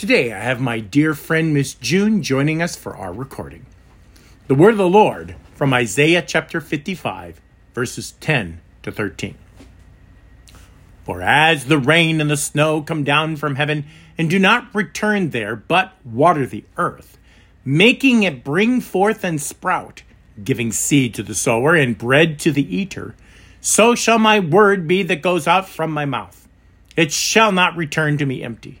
Today, I have my dear friend Miss June joining us for our recording. The word of the Lord from Isaiah chapter 55, verses 10 to 13. For as the rain and the snow come down from heaven and do not return there, but water the earth, making it bring forth and sprout, giving seed to the sower and bread to the eater, so shall my word be that goes out from my mouth. It shall not return to me empty,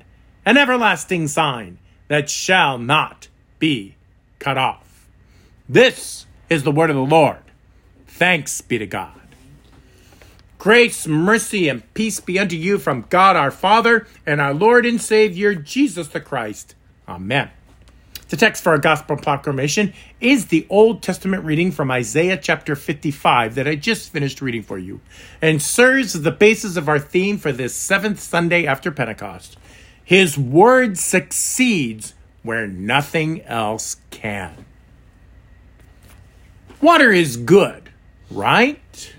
an everlasting sign that shall not be cut off. This is the word of the Lord. Thanks be to God. Grace, mercy, and peace be unto you from God our Father and our Lord and Savior Jesus the Christ. Amen. The text for our gospel proclamation is the Old Testament reading from Isaiah chapter 55 that I just finished reading for you and serves as the basis of our theme for this seventh Sunday after Pentecost. His word succeeds where nothing else can. Water is good, right?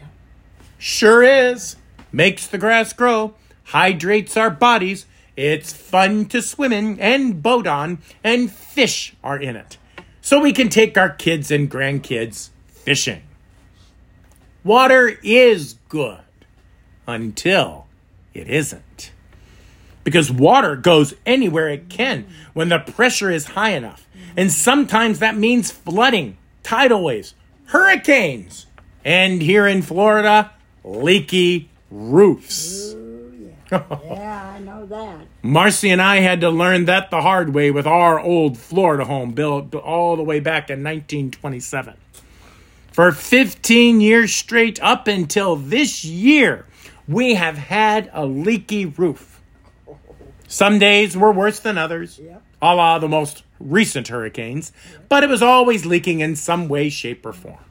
Sure is. Makes the grass grow, hydrates our bodies. It's fun to swim in and boat on, and fish are in it. So we can take our kids and grandkids fishing. Water is good until it isn't. Because water goes anywhere it can when the pressure is high enough. And sometimes that means flooding, tidal waves, hurricanes, and here in Florida, leaky roofs. Yeah, I know that. Marcy and I had to learn that the hard way with our old Florida home built all the way back in 1927. For 15 years straight up until this year, we have had a leaky roof. Some days were worse than others, Yep. a la the most recent hurricanes, but it was always leaking in some way, shape, or form.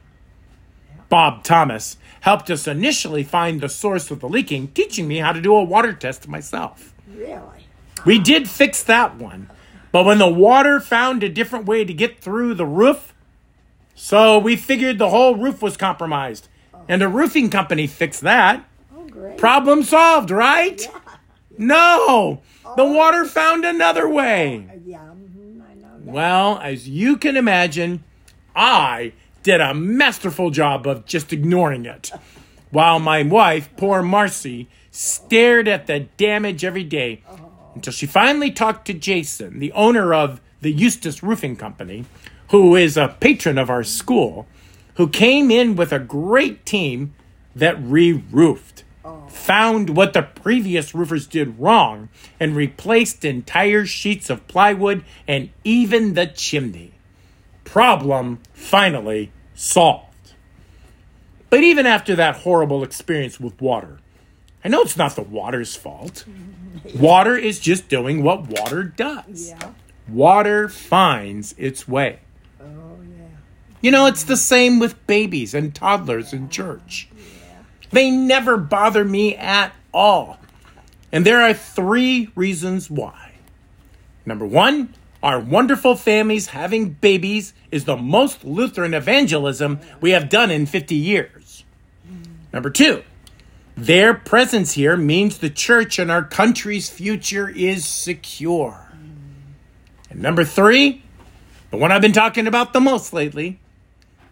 Bob Thomas helped us initially find the source of the leaking, teaching me how to do a water test myself. Really? We did fix that one, but when the water found a different way to get through the roof, so we figured the whole roof was compromised. Oh. And a roofing company fixed that. Oh, great. Problem solved, right? yeah. No, the water found another way. Yeah, mhm, I know that. Well, as you can imagine, I did a masterful job of just ignoring it. While my wife, poor Marcy, stared at the damage every day until she finally talked to Jason, the owner of the Eustace Roofing Company, who is a patron of our school, who came in with a great team that re roofed, found what the previous roofers did wrong, and replaced entire sheets of plywood and even the chimney. Problem finally solved. But even after that horrible experience with water, I know it's not the water's fault. Water is just doing what water does. Yeah. Water finds its way. Oh, yeah. You know, it's the same with babies and toddlers in church. They never bother me at all. And there are three reasons why. Number one, our wonderful families having babies is the most Lutheran evangelism we have done in 50 years. Number two, their presence here means the church and our country's future is secure. And number three, the one I've been talking about the most lately,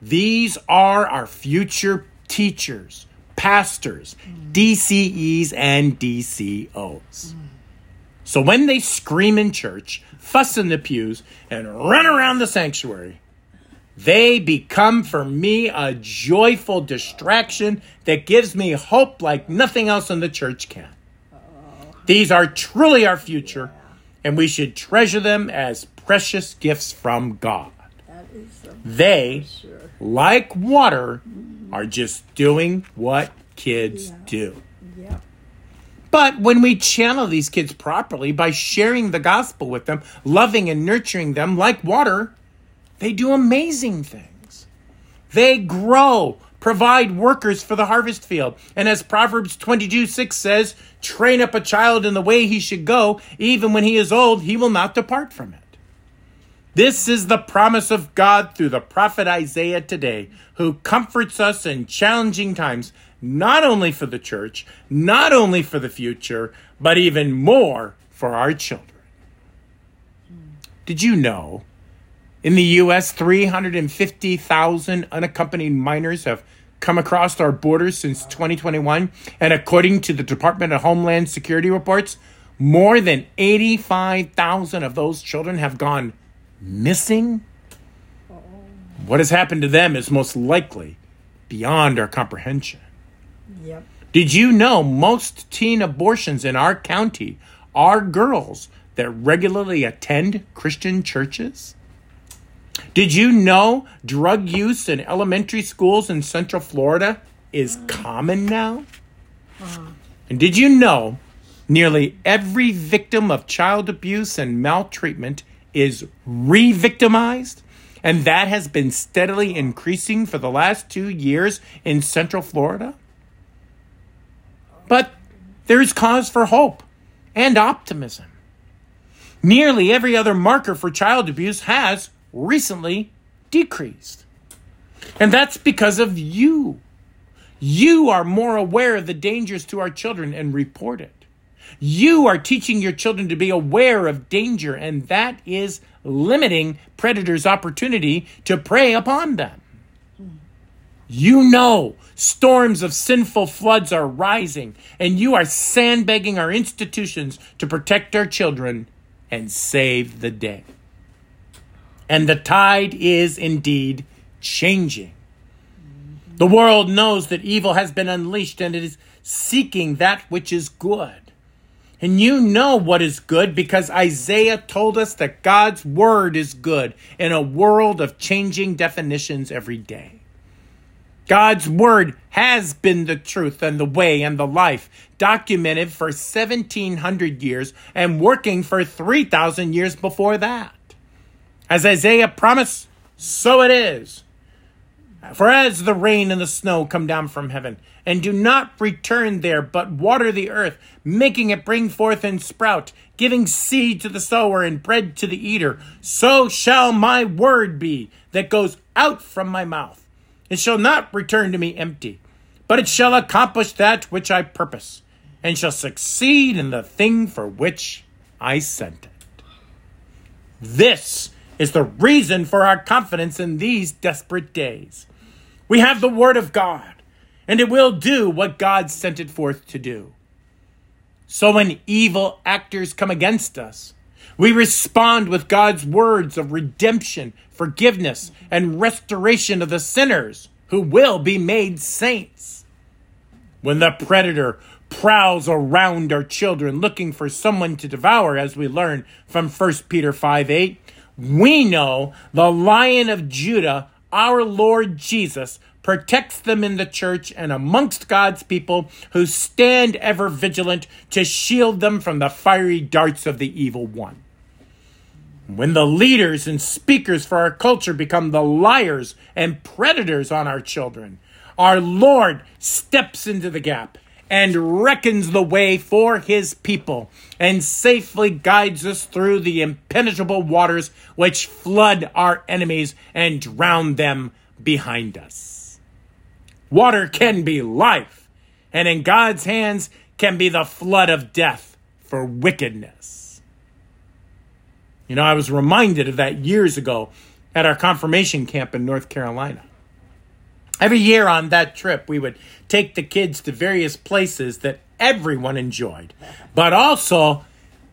these are our future teachers, pastors, DCEs, and DCOs. So when they scream in church, fuss in the pews, and run around the sanctuary, they become for me a joyful distraction that gives me hope like nothing else in the church can. These are truly our future, and we should treasure them as precious gifts from God. That is the They, sure. Like water, are just doing what kids do. Yeah. But when we channel these kids properly by sharing the gospel with them, loving and nurturing them like water, they do amazing things. They grow, provide workers for the harvest field. And as Proverbs 22 6 says, train up a child in the way he should go, even when he is old, he will not depart from it. This is the promise of God through the prophet Isaiah today, who comforts us in challenging times, not only for the church, not only for the future, but even more for our children. Did you know in the U.S., 350,000 unaccompanied minors have come across our borders since 2021? And according to the Department of Homeland Security reports, more than 85,000 of those children have gone missing? What has happened to them is most likely beyond our comprehension. Yep. Did you know most teen abortions in our county are girls that regularly attend Christian churches? Did you know drug use in elementary schools in Central Florida is mm. common now? And did you know nearly every victim of child abuse and maltreatment is re victimized? And that has been steadily increasing for the last two years in Central Florida? But there's cause for hope and optimism. Nearly every other marker for child abuse has recently decreased. And that's because of you. You are more aware of the dangers to our children and report it. You are teaching your children to be aware of danger, and that is limiting predators' opportunity to prey upon them. You know storms of sinful floods are rising, and you are sandbagging our institutions to protect our children and save the day. And the tide is indeed changing. The world knows that evil has been unleashed and it is seeking that which is good. And you know what is good because Isaiah told us that God's word is good in a world of changing definitions every day. God's word has been the truth and the way and the life, documented for 1700 years and working for 3,000 years before that. As Isaiah promised, so it is. For as the rain and the snow come down from heaven, and do not return there, but water the earth, making it bring forth and sprout, giving seed to the sower and bread to the eater, so shall my word be that goes out from my mouth. It shall not return to me empty, but it shall accomplish that which I purpose, and shall succeed in the thing for which I sent it. This is the reason for our confidence in these desperate days. We have the Word of God, and it will do what God sent it forth to do. So when evil actors come against us, we respond with God's words of redemption, forgiveness, and restoration of the sinners who will be made saints. When the predator prowls around our children looking for someone to devour, as we learn from 1 Peter 5 8, we know the Lion of Judah our Lord Jesus protects them in the church and amongst God's people who stand ever vigilant to shield them from the fiery darts of the evil one. When the leaders and speakers for our culture become the liars and predators on our children, our Lord steps into the gap and reckons the way for his people and safely guides us through the impenetrable waters which flood our enemies and drown them behind us. Water can be life, and in God's hands can be the flood of death for wickedness. You know, I was reminded of that years ago at our confirmation camp in North Carolina. Every year on that trip, we would take the kids to various places that everyone enjoyed, but also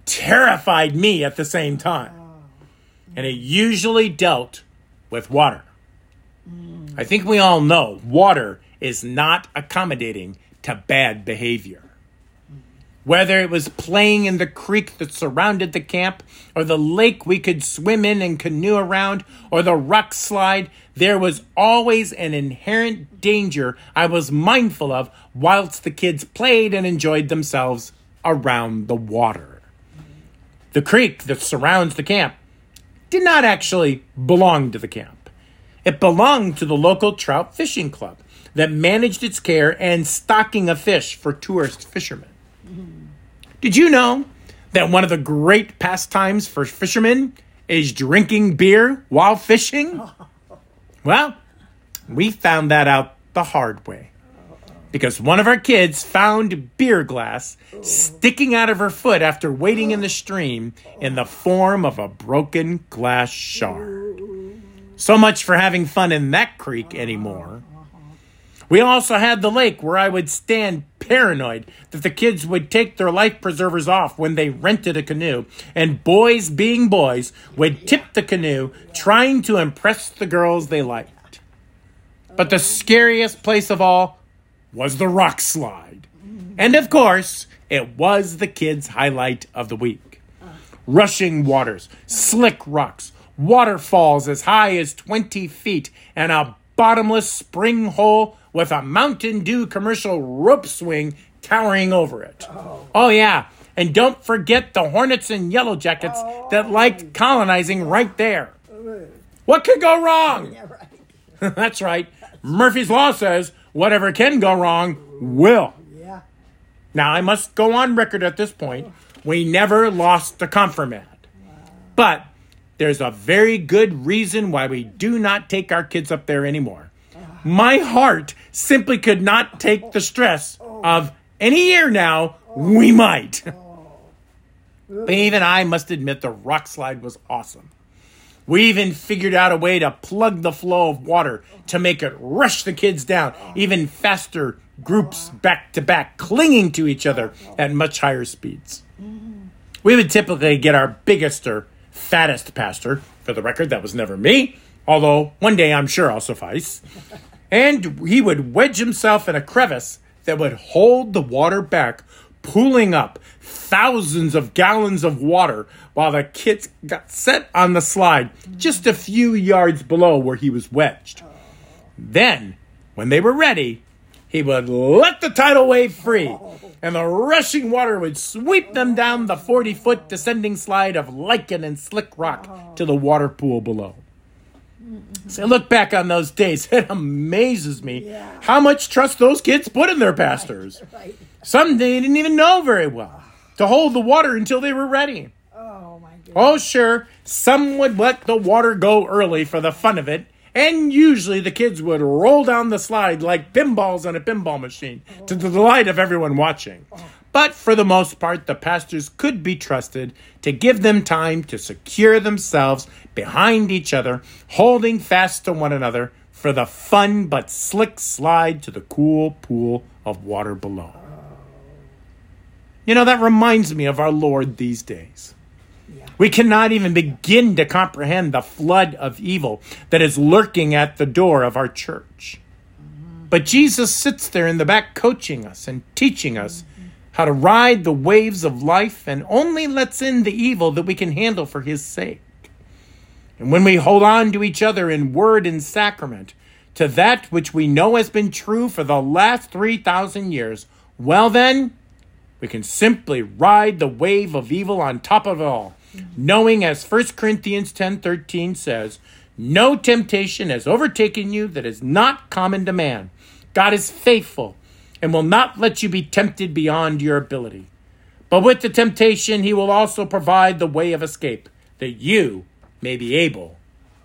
terrified me at the same time. And it usually dealt with water. I think we all know water is not accommodating to bad behavior. Whether it was playing in the creek that surrounded the camp, or the lake we could swim in and canoe around, or the rock slide, there was always an inherent danger I was mindful of whilst the kids played and enjoyed themselves around the water. The creek that surrounds the camp did not actually belong to the camp. It belonged to the local trout fishing club that managed its care and stocking of fish for tourist fishermen. Did you know that one of the great pastimes for fishermen is drinking beer while fishing? Well, we found that out the hard way. Because one of our kids found beer glass sticking out of her foot after wading in the stream in the form of a broken glass shard. So much for having fun in that creek anymore. We also had the lake where I would stand paranoid that the kids would take their life preservers off when they rented a canoe, and boys, being boys, would tip the canoe trying to impress the girls they liked. But the scariest place of all was the rock slide. And of course, it was the kids' highlight of the week. Rushing waters, slick rocks, waterfalls as high as 20 feet, and a bottomless spring hole with a Mountain Dew commercial rope swing towering over it. Oh, oh yeah. And don't forget the Hornets and Yellow Jackets that oh. liked colonizing right there. What could go wrong? Yeah, right. That's right. Murphy's Law says whatever can go wrong will. Yeah. Now, I must go on record at this point. We never lost the confirmand. But there's a very good reason why we do not take our kids up there anymore. My heart simply could not take the stress of any year now, we might. But even I must admit the rock slide was awesome. We even figured out a way to plug the flow of water to make it rush the kids down even faster, groups back to back, clinging to each other at much higher speeds. We would typically get our biggest or fattest pastor. For the record, that was never me, although one day I'm sure I'll suffice. And he would wedge himself in a crevice that would hold the water back, pooling up thousands of gallons of water while the kids got set on the slide just a few yards below where he was wedged. Then, when they were ready, he would let the tidal wave free, and the rushing water would sweep them down the 40 foot descending slide of lichen and slick rock to the water pool below. So I look back on those days, it amazes me Yeah. how much trust those kids put in their pastors. Right. Some they didn't even know very well to hold the water until they were ready. Oh, my goodness. Oh, sure, some would let the water go early for the fun of it, and usually the kids would roll down the slide like pinballs on a pinball machine to the delight of everyone watching. But for the most part, the pastors could be trusted to give them time to secure themselves behind each other, holding fast to one another for the fun but slick slide to the cool pool of water below. You know, that reminds me of our Lord these days. We cannot even begin to comprehend the flood of evil that is lurking at the door of our church. But Jesus sits there in the back coaching us and teaching us how to ride the waves of life and only lets in the evil that we can handle for his sake. And when we hold on to each other in word and sacrament, to that which we know has been true for the last 3,000 years, well, then, we can simply ride the wave of evil on top of it all, knowing as 1 Corinthians 10:13 says, "No temptation has overtaken you that is not common to man. God is faithful and will not let you be tempted beyond your ability. But with the temptation he will also provide the way of escape that you may be able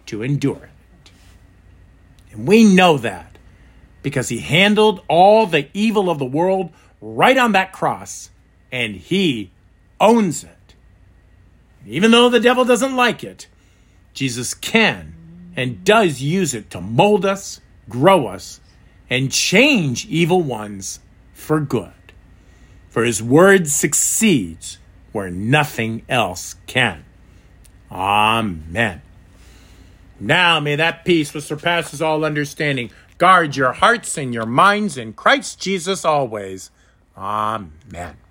to endure it." And we know that because he handled all the evil of the world right on that cross, and he owns it. Even though the devil doesn't like it, Jesus can and does use it to mold us, grow us, and change evil ones for good. For his word succeeds where nothing else can. Amen. Now may that peace which surpasses all understanding guard your hearts and your minds in Christ Jesus always. Amen.